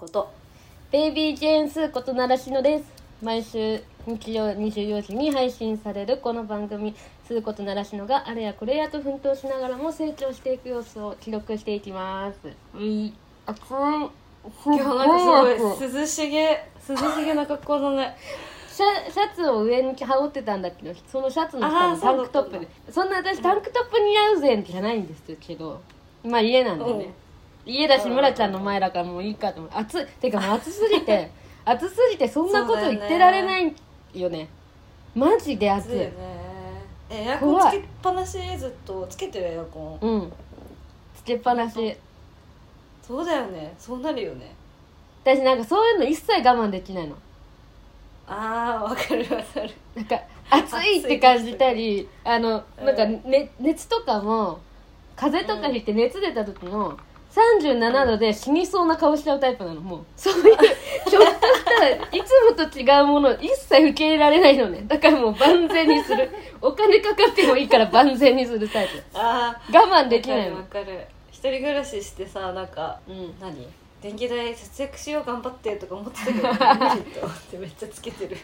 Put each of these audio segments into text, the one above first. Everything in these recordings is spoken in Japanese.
たくない OL 鈴子と。ベイビー・ジェーンスーこと習志野です。毎週日曜24時に配信されるこの番組「スーこと習志野」があれやこれやと奮闘しながらも成長していく様子を記録していきます。うん暑い。今日なんかすご暑い涼しげ涼しげな格好だね。シャシャツを上に羽織ってたんだけどそのシャツの下のタンクトップでそんな私タンクトップ似合うぜじゃないんですけど。まあ家なんでね、家だしうん村ちゃんの前だからもういいかと思う。暑い。てかもう暑すぎて 暑すぎてそんなこと言ってられないよね。マジで暑い。ね。えエアコンつけっぱなしずっとつけてるエアコン。うん。つけっぱなし。そうだよね。そうなるよね。私なんかそういうの一切我慢できないの。あーわかるわかる。なんか暑いって感じたりあのなんか、ね、熱とかも風邪とかひいて熱出た時も37度で死にそうな顔しちゃうタイプなのもう。そういうちょっとしたいつもと違うものを一切受け入れられないのね。だからもう万全にする。お金かかってもいいから万全にするタイプ。あ我慢ーできないの。わかるわかる。一人暮らししてさなんかうん。何？電気代節約しよう頑張ってとか思ってたけど無理と思ってめっちゃつけてる。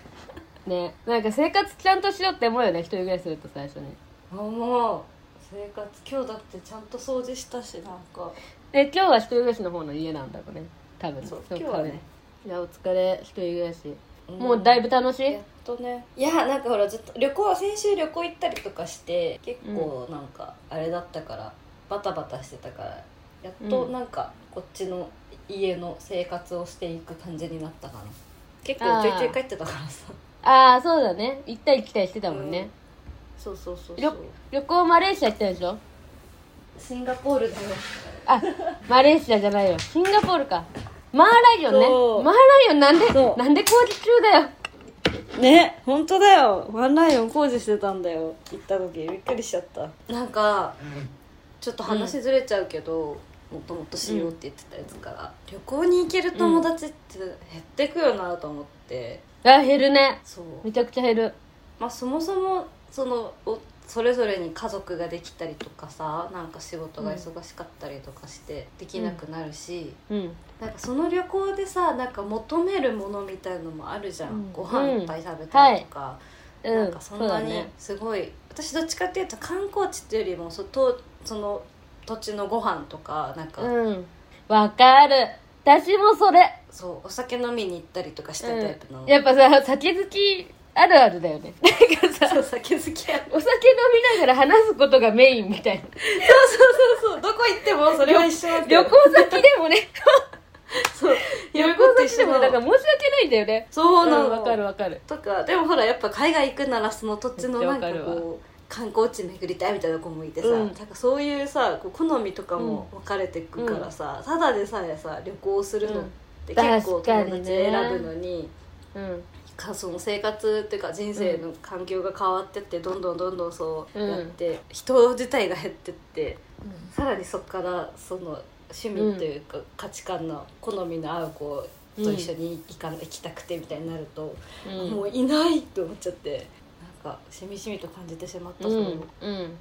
ね。なんか生活ちゃんとしようって思うよね一人暮らしすると最初に。思う。生活今日だってちゃんも掃除したしなんかで今日は一人暮らしの方の家なんだろうね。多分。そうの今日はね。いやお疲れ一人暮らし。うん。もうだいぶ楽しい？やっとね。いやなんかほらずっと旅行先週旅行行ったりとかして結構なんかあれだったから、バタバタしてたからやっとうん。なんかこっちの家の生活をしていく感じになったかな。結構ちょいちょい帰ってたからさ。ああそうだね。行ったり来たりしてたもんね、そうそうそうそ旅う。旅行マレーシア行ったでしょ？シンガポールだよあマレーシアじゃないよ。シンガポールか。マーライオンね。そう。マーライオンなんでそう。なんで工事中だよ。ね本当だよ。ワンライオン工事してたんだよ。行った時。びっくりしちゃった。なんかちょっと話ずれちゃうけど、もともとしようって言ってたやつから、旅行に行ける友達って減ってくよなと思って。あ減るね。そう。めちゃくちゃ減る。まあそもそもそのおそれぞれに家族ができたりとかさなんか仕事が忙しかったりとかしてできなくなるし、うん。なんかその旅行でさなんか求めるものみたいのもあるじゃん、うん。ご飯いっぱい食べたりとか、うん。なんかそんなにすごい、私どっちかっていうと観光地っていうよりもそとその土地のご飯とかなんか、うん。わかる。私もそれ。そうお酒飲みに行ったりとかしたタイプなの、やっぱさ酒好きあるあるだよね。なんかさそう酒好きやお酒飲みながら話すことがメインみたいな。そうそうどこ行ってもそれは一緒なんだよ。旅行先でもね。そう。旅行先でもだから申し訳ないんだよね。そうなの、んわかるわかる。とかでもほらやっぱ海外行くならその土地のなんかめっちゃわかるこう観光地巡りたいみたいな子もいてさ、うん。なんかそういうさこう好みとかも分かれてくからさ、ただでさえさ旅行するのってうん。結構友達確かにね。選ぶのに。うんかその生活っていうか人生の環境が変わってってどんどんどんどんそうやって、人自体が減ってってさらにそこからその趣味というか、価値観の好みの合う子と一緒に行か、行きたくてみたいになると、うん。もういないって思っちゃってなんかしみしみと感じてしまったそう、うん。うん。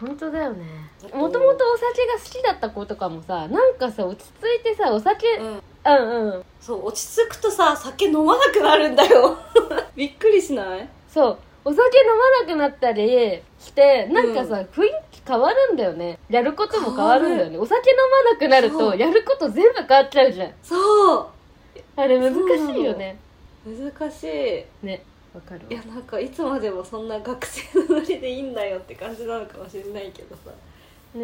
本当だよね。もともとお酒が好きだった子とかもさなんかさ落ち着いてさお酒うんうんうん。そう落ち着くとさ酒飲まなくなるんだよ。びっくりしない？そう。お酒飲まなくなったりしてなんかさ、雰囲気変わるんだよね。やることも変わるんだよね。お酒飲まなくなるとやること全部変わっちゃうじゃん。そう。あれ難しいよね。難しい。ねわかるいやなんかいつまでもそんな学生のノリでいいんだよって感じなのかもしれないけどさ。ね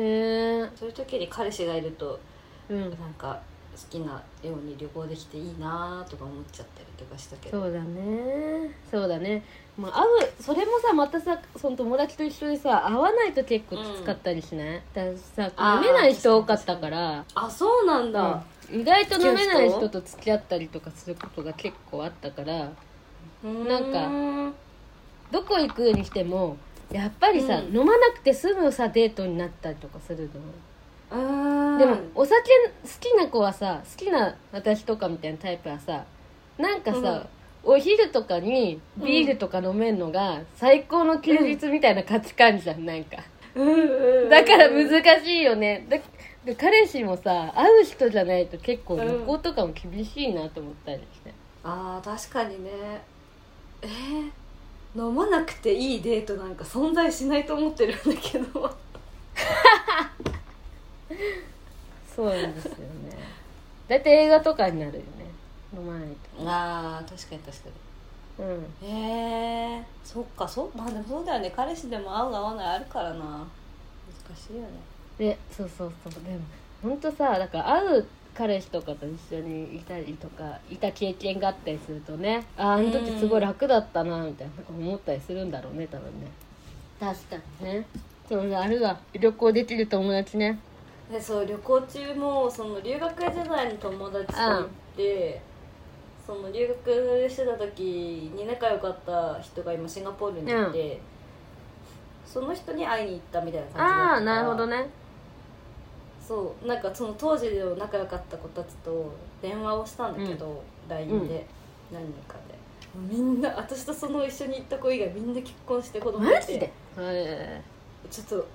えそういう時に彼氏がいるとうん。なんか好きなように旅行できていいなとか思っちゃったりとかしたけど。そうだね。そうだね。まあ会うそれもさまたさその友達と一緒にさ会わないと結構きつかったりしない、だからさ飲めない人多かったから。あそうなんだ、うん。意外と飲めない人と付き合ったりとかすることが結構あったから。なんかかどこ行くにしてもやっぱりさ、うん。飲まなくて済むさデートになったりとかするの。あでもお酒好きな子はさ好きな私とかみたいなタイプはさなんかさ、お昼とかにビールとか飲めるのが最高の休日みたいな価値観じゃんなんか。うん。うん。うんだから難しいよね。だで彼氏もさ会う人じゃないと結構旅行とかも厳しいなと思ったりして、あー確かにね。えー、飲まなくていいデートなんか存在しないと思ってるんだけどそうなんですよね。大体映画とかになるよね。飲まないあー確かに確かとうん。にへえー、そっかそうまあでもそうだよね。彼氏でも合う合わないあるからな。難しいよね。でそうそうそう。でも本当さだから会う彼氏とかと一緒にいたりとかいた経験があったりするとねあああの時すごい楽だったなみたいな思ったりするんだろうね多分ね。確かにね。そうあるわ。旅行できる友達ねでそう旅行中もその留学時代の友達と行って、その留学してた時に仲良かった人が今シンガポールにいて、その人に会いに行ったみたいな感じだったからああなるほどね。そうなんかその当時の仲良かった子たちと電話をしたんだけど、LINE で何人かで。みんな私とその一緒に行った子以外みんな結婚して子供いて。マジで？へちょっと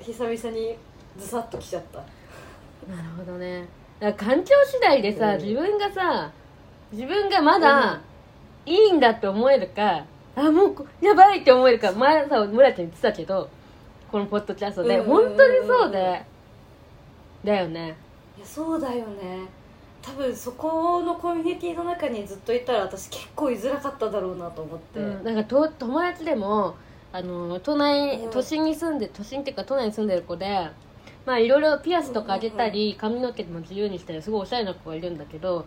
久々にズサッときちゃった。えなるほどね。だから環境次第でさ、うん。自分がさ自分がまだいいんだって思えるか、あもうこやばいって思えるか前さ村ちゃん言ってたけどこのポッドキャストで、本当にそうで。だよね。いやそうだよね。多分そこのコミュニティの中にずっといたら私結構居づらかっただろうなと思って、うん、なんかと友達でもあの都内うん。都心に住んで都心っていうか都内に住んでる子でまあいろいろピアスとかあげたり髪の毛も自由にしたりすごいおしゃれな子がいるんだけど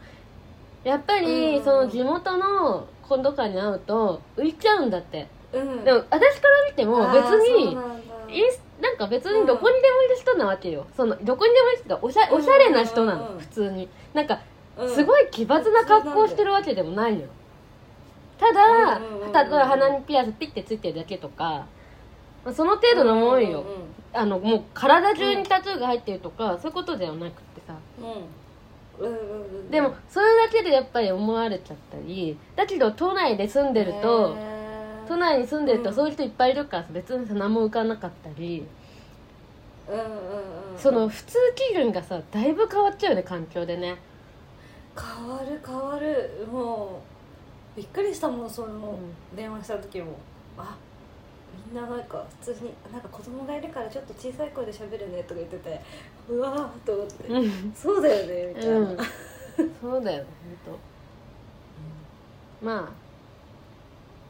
やっぱりその地元の子とかに会うと浮いちゃうんだって。うん。でも私から見ても別にインスなんか別にどこにでもいる人なわけよ。そのどこにでもいる人がおしゃおしゃれな人なの普通に。なんかうん。すごい奇抜な格好をしてるわけでもないのよ。ただうんうんうんうん。ただ鼻にピアスピッてついてるだけとかまあその程度のもんよあのもう体中にタトゥーが入ってるとかそういうことではなくてさ。うん。うんでもそれだけでやっぱり思われちゃったりだけど都内で住んでるとへー。都内に住んでるとうん。そういう人いっぱいいるから別にさ何も浮かなかったり。うんうんうんその普通基準がさだいぶ変わっちゃうよね環境でね。変わる変わる。もうびっくりしたもんその、う電話した時も。あみんななんか普通になんか子供がいるからちょっと小さい声で喋るねとか言っててうわーと思って、うん。そうだよねみたいな、うん。そうだよねほんと。まあ。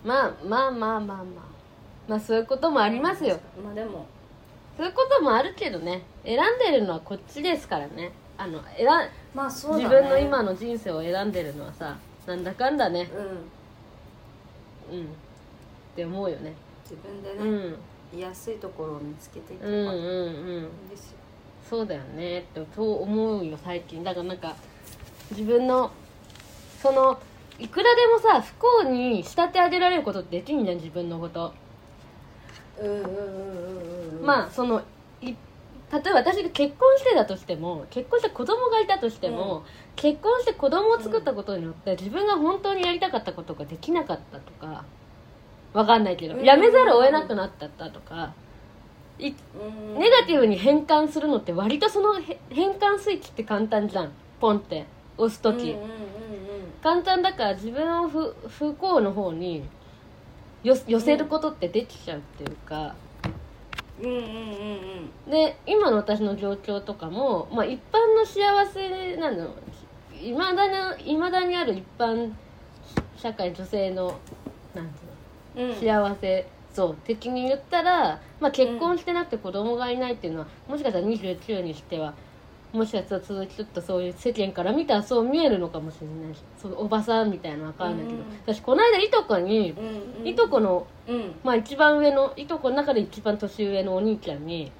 まあまあまあまあまあ。まあそういうこともありますよ。まあでも。そういうこともあるけどね。選んでるのはこっちですからね。あの選んまあそうだ、ね、自分の今の人生を選んでるのはさなんだかんだね。うん。うん。って思うよね自分でうね、ん居やすいところを見つけていけばいうんうんうんいんですよ、そうだよねってそう思うよ最近。だからなんか自分のそのいくらでもさ不幸に仕立て上げられることってできんじゃん自分のこと、うんうんうんうんうん。まあそのい例えば私が結婚してたとしても結婚して子供がいたとしても、結婚して子供を作ったことによって自分が本当にやりたかったことができなかったとかわかんないけどうん。やめざるを得なくなったとかいうん。ネガティブに変換するのって割とそのへ変換スイッチって簡単じゃん。ポンって押す時、うんうんうん簡単だから自分を不不幸の方によ寄せることってできちゃうっていうか、うんうんうんうん。で今の私の状況とかも、まあ、一般の幸せなの。いまだに未だにある一般社会女性のなんていうの？うん。幸せ。そう。的に言ったら、まあ、結婚してなくて子供がいないっていうのは、もしかしたら29にしてはもしかしたらちょっとそういう世間から見たらそう見えるのかもしれないしそうおばさんみたいなのわかんないけど、うん。私この間いとこに、うんうんいとこの、うん。まあ、一番上のいとこの中で一番年上のお兄ちゃんに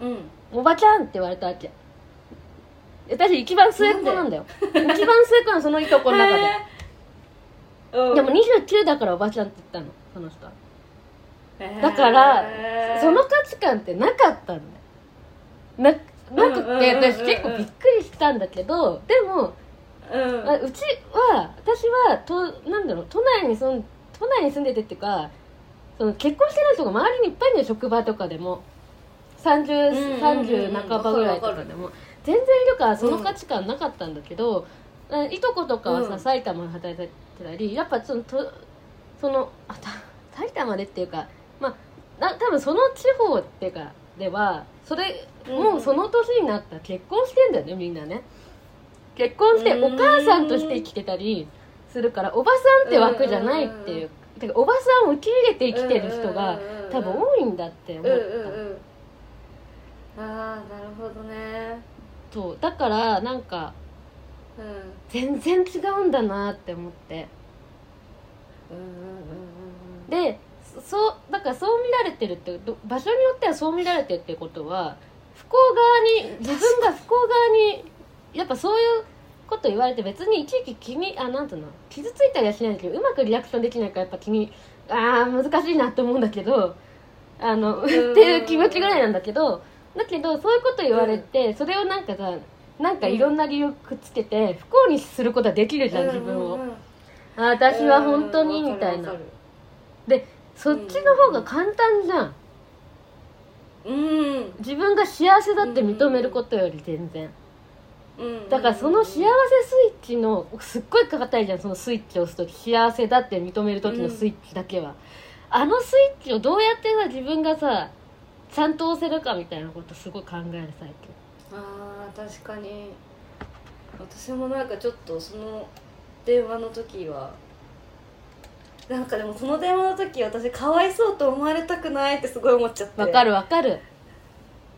うん「おばちゃん」って言われたわけ。私一番末っ子なんだよ。一番末っ子なのそのいとこの中で。うん。でも29だからおばちゃんって言ったのその人は。へー。だからその価値観ってなかったんだよななくて私結構びっくりしたんだけどでもうん。あうちは私はとなんだろう都内に住ん都内に住んでてっていうかその結婚してない人が周りにいっぱいいるのよ職場とかでも。3030、30半ばぐらいとかでも。全然いるからその価値観なかったんだけど、うん、いとことかはさ、埼玉で働いてたりやっぱそのとそのあた埼玉でっていうかまあな多分その地方っていうかではそれもうその年になったら結婚してんだよねみんなね。結婚してお母さんとして生きてたりするからおばさんって枠じゃないっていう。てかおばさんを受け入れて生きてる人が多分多いんだって思った、うんうんうん。ああなるほどね。そう。だからなんか、うん、全然違うんだなって思って。でそうだからそう見られてるって場所によってはそう見られてるってことは不幸側に自分が不幸側にやっぱそういうこと言われて別にいちいち気にあなんつうの傷ついたりはしないんだけどうまくリアクションできないからやっぱ気にああ難しいなって思うんだけどあのっていう気持ちぐらいなんだけどだけどそういうこと言われて、それをなんかさなんかいろんな理由くっつけて不幸にすることはできるじゃん自分を、あ私は本当にみたいな。でそっちの方が簡単じゃん。うん。自分が幸せだって認めることより全然、だからその幸せスイッチのすっごいかかったいじゃんそのスイッチを押す時幸せだって認める時のスイッチだけは、うん、あのスイッチをどうやってさ自分がさちゃんと押せるかみたいなことすごい考える最近確かに。私もなんかちょっとその電話の時はなんかでもその電話の時私かわいそうと思われたくないってすごい思っちゃって。わかるわかる。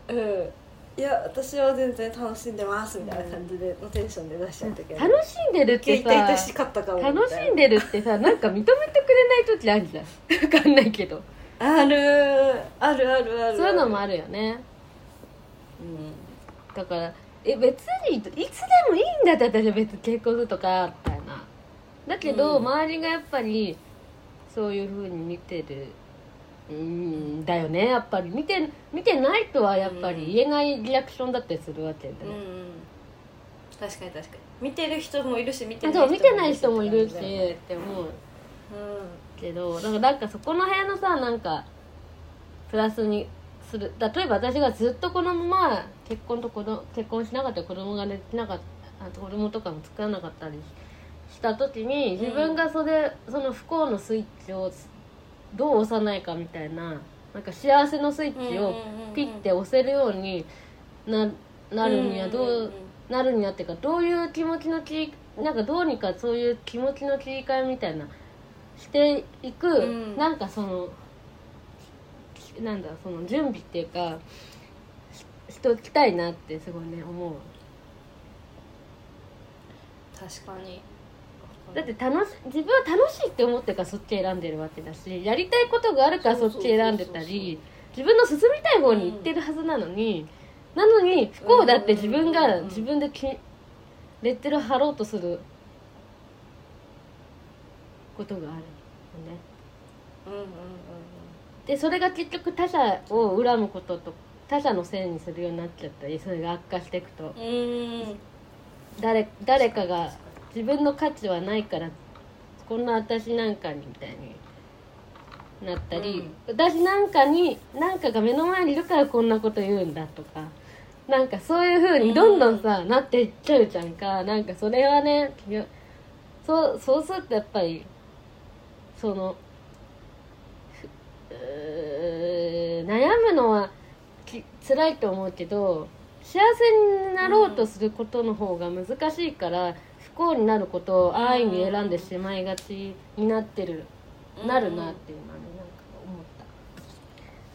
うん。いや私は全然楽しんでますみたいな感じでのテンションで出しちゃったけど、楽しんでるってさ楽しんでるってさなんか認めてくれない時あるじゃん。分かんないけど。ある。あるあるある。そういうのもあるよね。うん。だからえ別にいつでもいいんだって私は別に結婚するとかみたいな。だけど、うん、周りがやっぱりそういうふうに見てるうんだよね。やっぱり。見て見てないとはやっぱり言えないリアクションだったりするわけで、うん、確かに確かに。見てる人もいるし見てない人もいるし。見てない人もいるしって思う、うん、けどだからなんかそこの辺のさなんかプラスにする。例えば私がずっとこのまま結婚と子供結婚しなかったら子供ができなかった子供とかも作らなかったりした時に自分がそれ、うん、その不幸のスイッチをどう押さないかみたいななんか幸せのスイッチをピッて押せるようにななるにはどうなるにはっていうかどういう気持ちの切りなんかどうにかそういう気持ちの切り替えみたいなしていく、うん、なんかそのなんだその準備っていうかしておきたいなってすごいね思う。確かに。だって楽し自分は楽しいって思ってからそっち選んでるわけだしやりたいことがあるからそっち選んでたり自分の進みたい方に行ってるはずなのに、うん、なのに不幸だって自分が自分でレッテル貼ろうとすることがあるよね。うんうんうんでそれが結局他者を恨むことと他者のせいにするようになっちゃったりそれが悪化していくと。誰誰かが自分の価値はないからこんな私なんかにみたいになったり、うん、私なんかになんかが目の前にいるからこんなこと言うんだとかなんかそういうふうにどんどんさ、うん、なっていっちゃうじゃんか。なんかそれはねそうそうするとやっぱりその悩むのはき辛いと思うけど幸せになろうとすることの方が難しいから、不幸になることを安易に選んでしまいがちになってる、なるなっていうのはねなんか思った。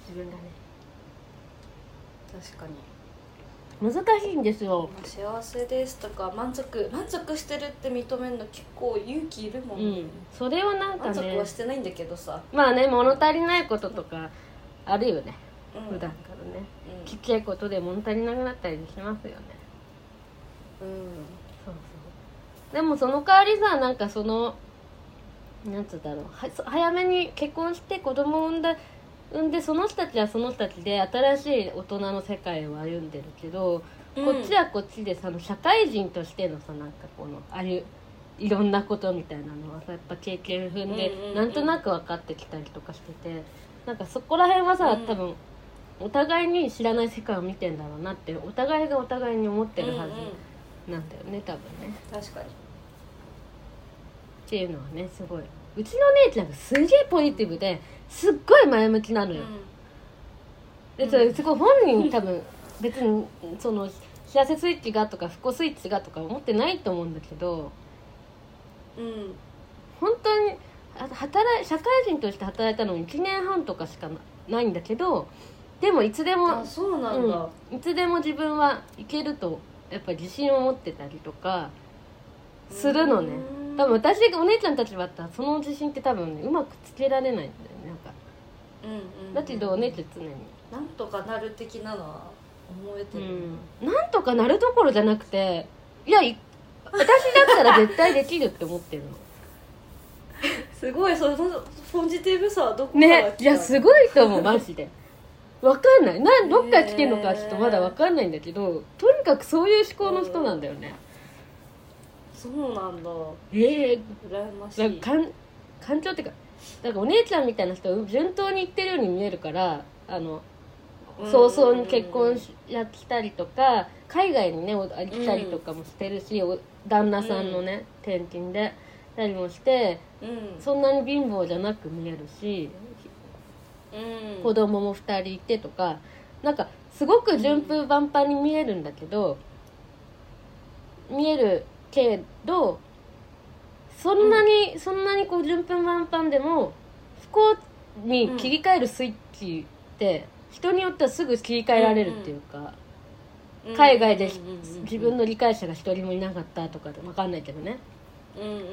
自分がね。確かに。難しいんですよ。幸せですとか満足満足してるって認めるの結構勇気いるもんね、うん、それはなんかね満足はしてないんだけどさ。まあね物足りないこととかあるよね、うん、普段からね、うん、ちっちゃいことで物足りなくなったりしますよね。うん。そうそう。でもその代わりさなんかそのなんつうんだろう。は早めに結婚して子供を産んだ産んでその人たちはその人たちで新しい大人の世界を歩んでるけど、うん、こっちはこっちでその社会人としてのさなんかこのあるいろんなことみたいなのはさやっぱ経験踏んで、なんとなく分かってきたりとかしててなんかそこら辺はさ、多分お互いに知らない世界を見てんだろうなってお互いがお互いに思ってるはずなんだよね多分ね。確かに。っていうのはねすごいうちの姉ちゃんがすげえポジティブですっごい前向きなのよ、でそれすごい本人多分別にその幸せスイッチがとか不幸スイッチがとか思ってないと思うんだけどうん。本当にあ働い社会人として働いたのに1年半とかしかないんだけどでもいつでもあそうなんだ、うん。いつでも自分はいけるとやっぱ自信を持ってたりとかするのね。うん多分私がお姉ちゃんたちだったらその自信って多分、ね、うまくつけられないんだよねなんか。うんうんだけどお姉ちゃん常に。なんとかなる的なのは思えてる、うん。なんとかなるどころじゃなくていやい私だったら絶対できるって思ってるの。すごいそのポジティブさはどこからねいやすごいと思うマジで。わかんない。なんどっから来てるのかちょっとまだわかんないんだけどとにかくそういう思考の人なんだよねそうなんだ。ええ羨ましい。なんか感感情っていうかなんかお姉ちゃんみたいな人は順当に言ってるように見えるからあの早々に結婚しやしたりとか海外にねお行ったりとかもしてるし、お旦那さんのね、転勤でたりもしてうん。そんなに貧乏じゃなく見えるしうん。子供も2人いてとかなんかすごく順風満帆に見えるんだけど、見えるけどそんなに、そんなにこう順風満帆でも不幸に切り替えるスイッチって人によってはすぐ切り替えられるっていうか、海外で自分の理解者が一人もいなかったとかで分かんないけどね。うんうんうんうん。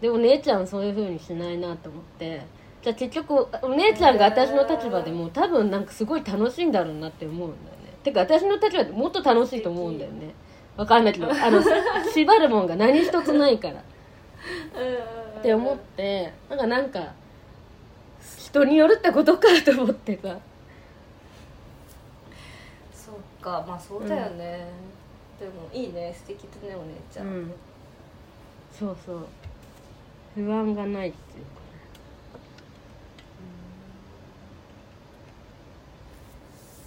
でも姉ちゃんそういう風にしないなと思ってじゃあ結局お姉ちゃんが私の立場でも多分なんかすごい楽しいんだろうなって思うんだよね。てか私の立場でもっと楽しいと思うんだよね分かんないけどあの 縛るもんが何一つないから。うんって思ってなんかなんか人によるってことかと思ってさ。そっかまあそうだよね、でもいいね素敵だねお姉ちゃん、うん。そうそう。不安がないっていうか。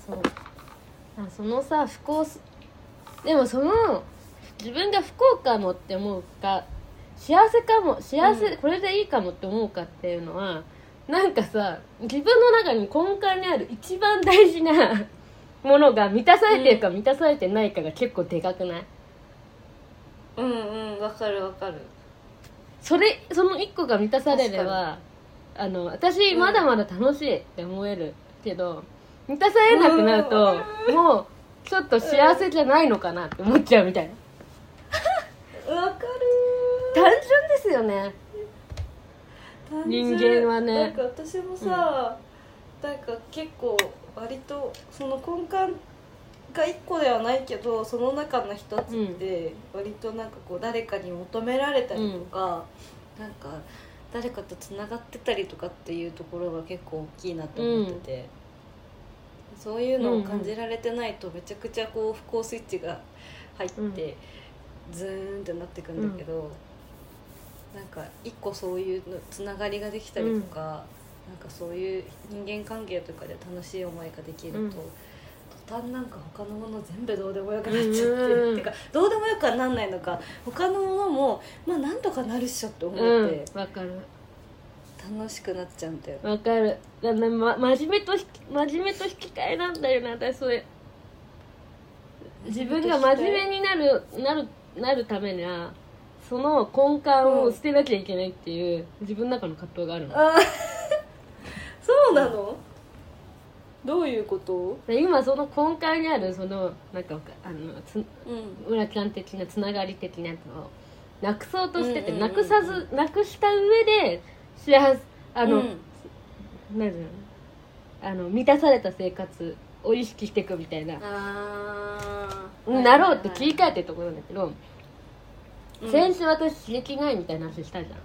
そう。あそのさ不幸すでもその自分が不幸かもって思うか幸せかも幸せ、うん。これでいいかもって思うかっていうのはなんかさ自分の中に根幹にある一番大事な ものが満たされてるか満たされてないかが結構でかくない？うんうんわかるわかる。それその一個が満たされればあの私うん。まだまだ楽しいって思えるけど、満たされなくなると、もうちょっと幸せじゃないのかなって思っちゃうみたいな。わかる単純ですよね。単人純間はね。なんか私もさ、なんか結構割とその根幹が一個ではないけどその中の一つって割となんかこう誰かに求められたりとか、なんか誰かとつながってたりとかっていうところが結構大きいなと思ってて、そういうのを感じられてないとめちゃくちゃこう不幸スイッチが入って、うん。ズーンってなってくんだけど、なんか一個そういうのつながりができたりとか、なんかそういう人間関係とかで楽しい思いができると、うん。途端なんか他のもの全部どうでもよくなっちゃって、うん。てかどうでもよくはなんないのか他のものもまあなんとかなるっしょって思うん。ってわかる楽しくなっちゃうんだよ、わかる。だから、ま、真面目と真面目と引き換えなんだよな。私それ自分が真面目になるなるなるためにはその根幹を捨てなきゃいけないっていう、自分の中の葛藤があるの。あ そうなの？どういうこと？で今その根幹にあるそのなんかあのつうん。村ちゃん的なつながり的なやつをなくそうとしてて、うんうんうんうん。なくさずなくした上で幸せあの、うんなんていうあの満たされた生活を意識していくみたいな、あなろうって切り替えてるところなんだけど、うん先週私刺激ないみたいな話したじゃん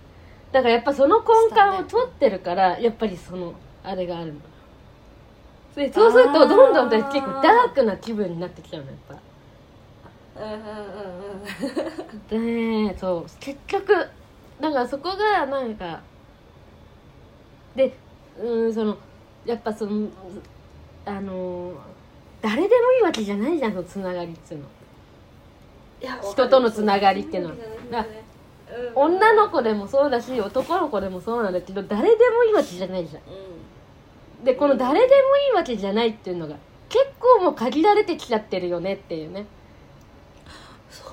だからやっぱその根幹を取ってるから、やっぱりそのあれがあるのでそうするとーどんどん私結構ダークな気分になってきちゃうのやっぱうんうんうんうんでそう結局だからそこがなんかでうんそのやっぱそのあのー誰でもいいわけじゃないじゃんそのつながりっつうの。人とのつながりっていうのは。うん。女の子でもそうだし男の子でもそうなんだけど誰でもいいわけじゃないじゃん。うん。でこの誰でもいいわけじゃないっていうのが結構もう限られてきちゃってるよねっていうね。そう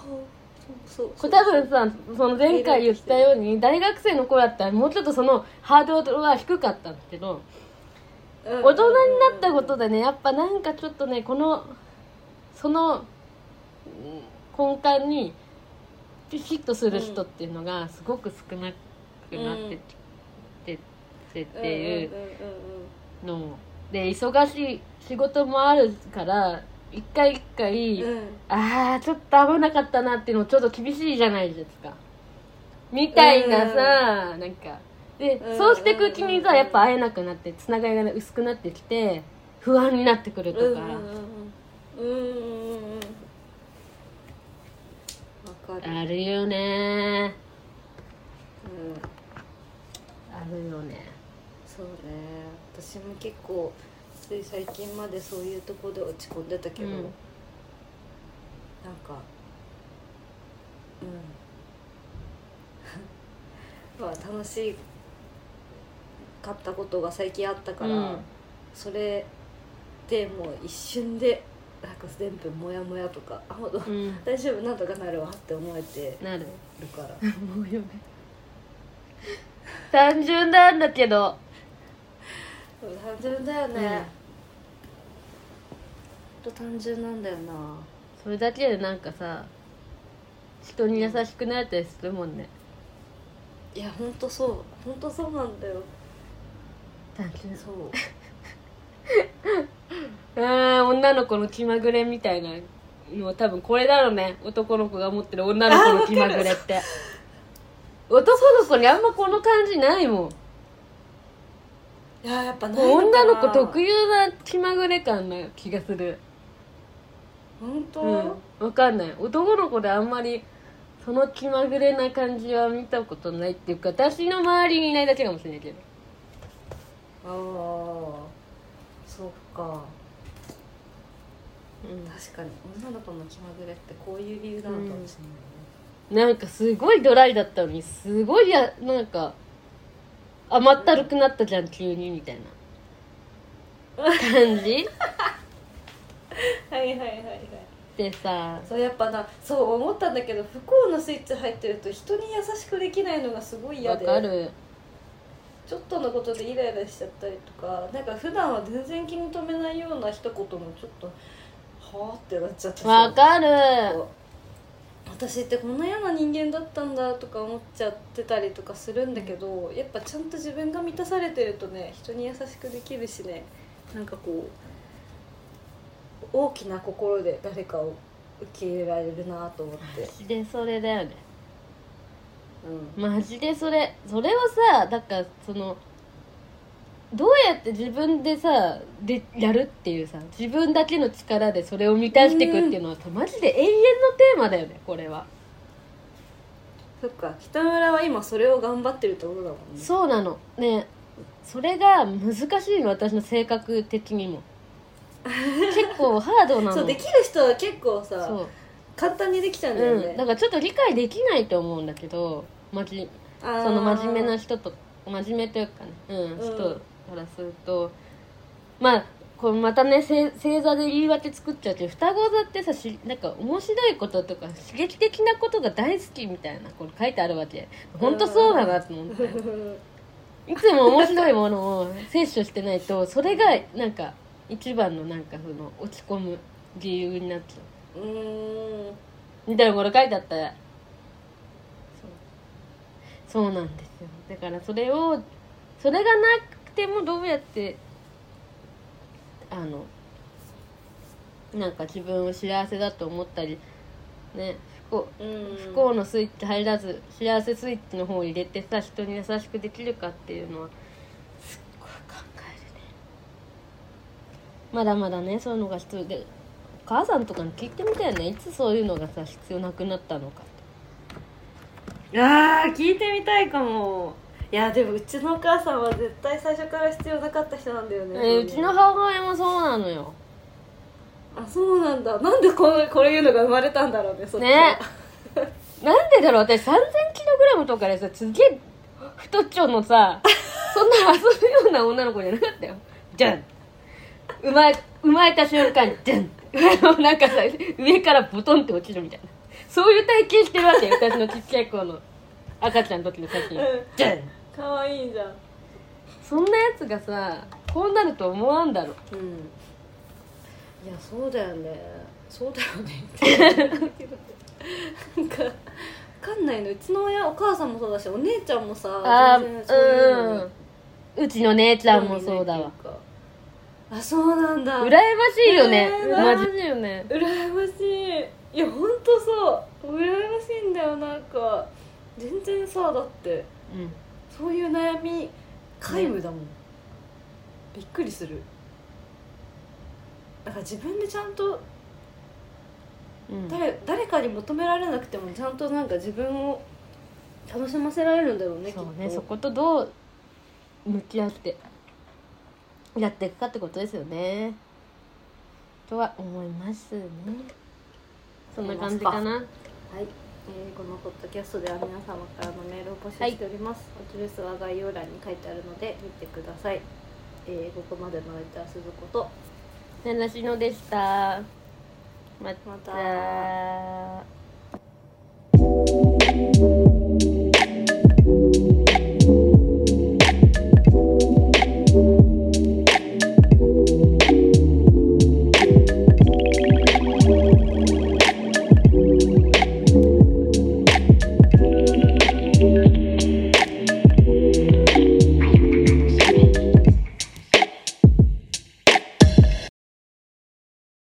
そう。これ多分さその前回言ったように大学生の頃だったらもうちょっとそのハードルは低かったんだけどうん。大人になったことでねやっぱなんかちょっとねこのそのうん根幹にフィットする人っていうのがすごく少なくなってきててっていうのもで忙しい仕事もあるから一回一回、うん。ああちょっと合わなかったなっていうのもちょっと厳しいじゃないですか。みたいなさ、なんか。で、うん。そうしていくうちにさやっぱ会えなくなってつながりがね薄くなってきて不安になってくるとか、うんうんうん。わかる。あるよね。うん。あるよね。そうね。私も結構つい最近までそういうところで落ち込んでたけど、うん。なんかうん。まあ楽しかったことが最近あったから、うん。それでもう一瞬でなんか全部モヤモヤとかあもううん。大丈夫なんとかなるわって思えてなる。るから。もうよね単純なんだけど。単純だよね、うんと単純なんだよな。それだけでなんかさ人に優しくなったりするもんね。いやほんとそう。ほんとそうなんだよ。単純。そう。あー女の子の気まぐれみたいなのは多分これだろうね。男の子が持ってる女の子の気まぐれって。男の子にあんまこの感じないもん。いややっぱ女な。の子特有な気まぐれ感な気がする本当、うんわかんない。男の子であんまりその気まぐれな感じは見たことないっていうか私の周りにいないだけかもしれないけど。ああそっか。うん。確かに女の子の気まぐれってこういう理由なのかもしれないね、なんかすごいドライだったのにすごいやなんか甘ったるくなったじゃん急にみたいな。感じ？はいはいはいはい。でさ。そうやっぱなそう思ったんだけど不幸のスイッチ入ってると人に優しくできないのがすごい嫌わでかる。ちょっとのことでイライラしちゃったりとかなんか普段は全然気に留めないような一言もちょっとはあってなっちゃってさわかる。私ってこんな嫌な人間だったんだとか思っちゃってたりとかするんだけどやっぱちゃんと自分が満たされてるとね人に優しくできるしねなんかこう大きな心で誰かを受け入れられるなと思って。マジでそれだよね。うん。マジでそれ。それをさだからそのどうやって自分でさでやるっていうさ自分だけの力でそれを満たしていくっていうのはさマジで永遠のテーマだよねこれは。そっか。北村は今それを頑張ってるってことだもんね。そうなの。ね。それが難しいの私の性格的にも結構ハードなの。そうできる人は結構さそう。簡単にできちゃうんだよね、うん、だからちょっと理解できないと思うんだけどまじその真面目な人と真面目というかね、うん。うん。人からすると。まあこれまたね星星座で言い訳作っちゃうけど双子座ってさしなんか面白いこととか刺激的なことが大好きみたいなこれ書いてあるわけ。本当そうだなと思っていつも面白いものを摂取してないとそれがなんか一番のなんかその落ち込む理由になっちゃううーん。みたいなこと書いてあった。そう。そうなんですよ。だからそれをそれがなくてもどうやってあのなんか自分を幸せだと思ったりね不幸うん。不幸のスイッチ入らず幸せスイッチの方を入れてさ人に優しくできるかっていうのはすっごい考えるねまだまだねそういうのが必要でお母さんとかに聞いてみたよね。いつそういうのがさ必要なくなったのか。あー聞いてみたいかも。いやでもうちのお母さんは絶対最初から必要なかった人なんだよね、えーうちの母親もそうなのよ。あそうなんだ。なんでこのこういうのが生まれたんだろうねそね。なんでだろう。私3000キログラムとかでさすげえ太っちょのさそんな遊ぶような女の子じゃなかったよ。じゃん生まれ生まれた瞬間じゃんなんかさ上からボトンって落ちるみたいな。そういう体験してるわけよ私のちっちゃい頃の。赤ちゃんの時の写真うん。じゃんかわいいじゃん。そんなやつがさこうなると思わんだろ。うん。いやそうだよね。そうだよね。なんかわかんないの。うちの親お母さんもそうだしお姉ちゃんもさあ全然そういうのにうんうちの姉ちゃんもそうだわあそうなんだ。羨ましいよね。ね羨ましい。よね羨ましい。いやほんとそう。羨ましいんだよなんか。全然さだって。うん。そういう悩み皆無だもん、びっくりする。だから自分でちゃんとうん。誰誰かに求められなくてもちゃんとなんか自分を楽しませられるんだろうねそうきっと。ねそことどう向き合ってやっていくかってことですよね。とは思いますね。そんな感じかな。はい、えーこのポッドキャストでは皆様からのメールを募集しております、アドレスは概要欄に書いてあるので見てください、えーここまでの相手は鈴子と。七しのでした。ままたた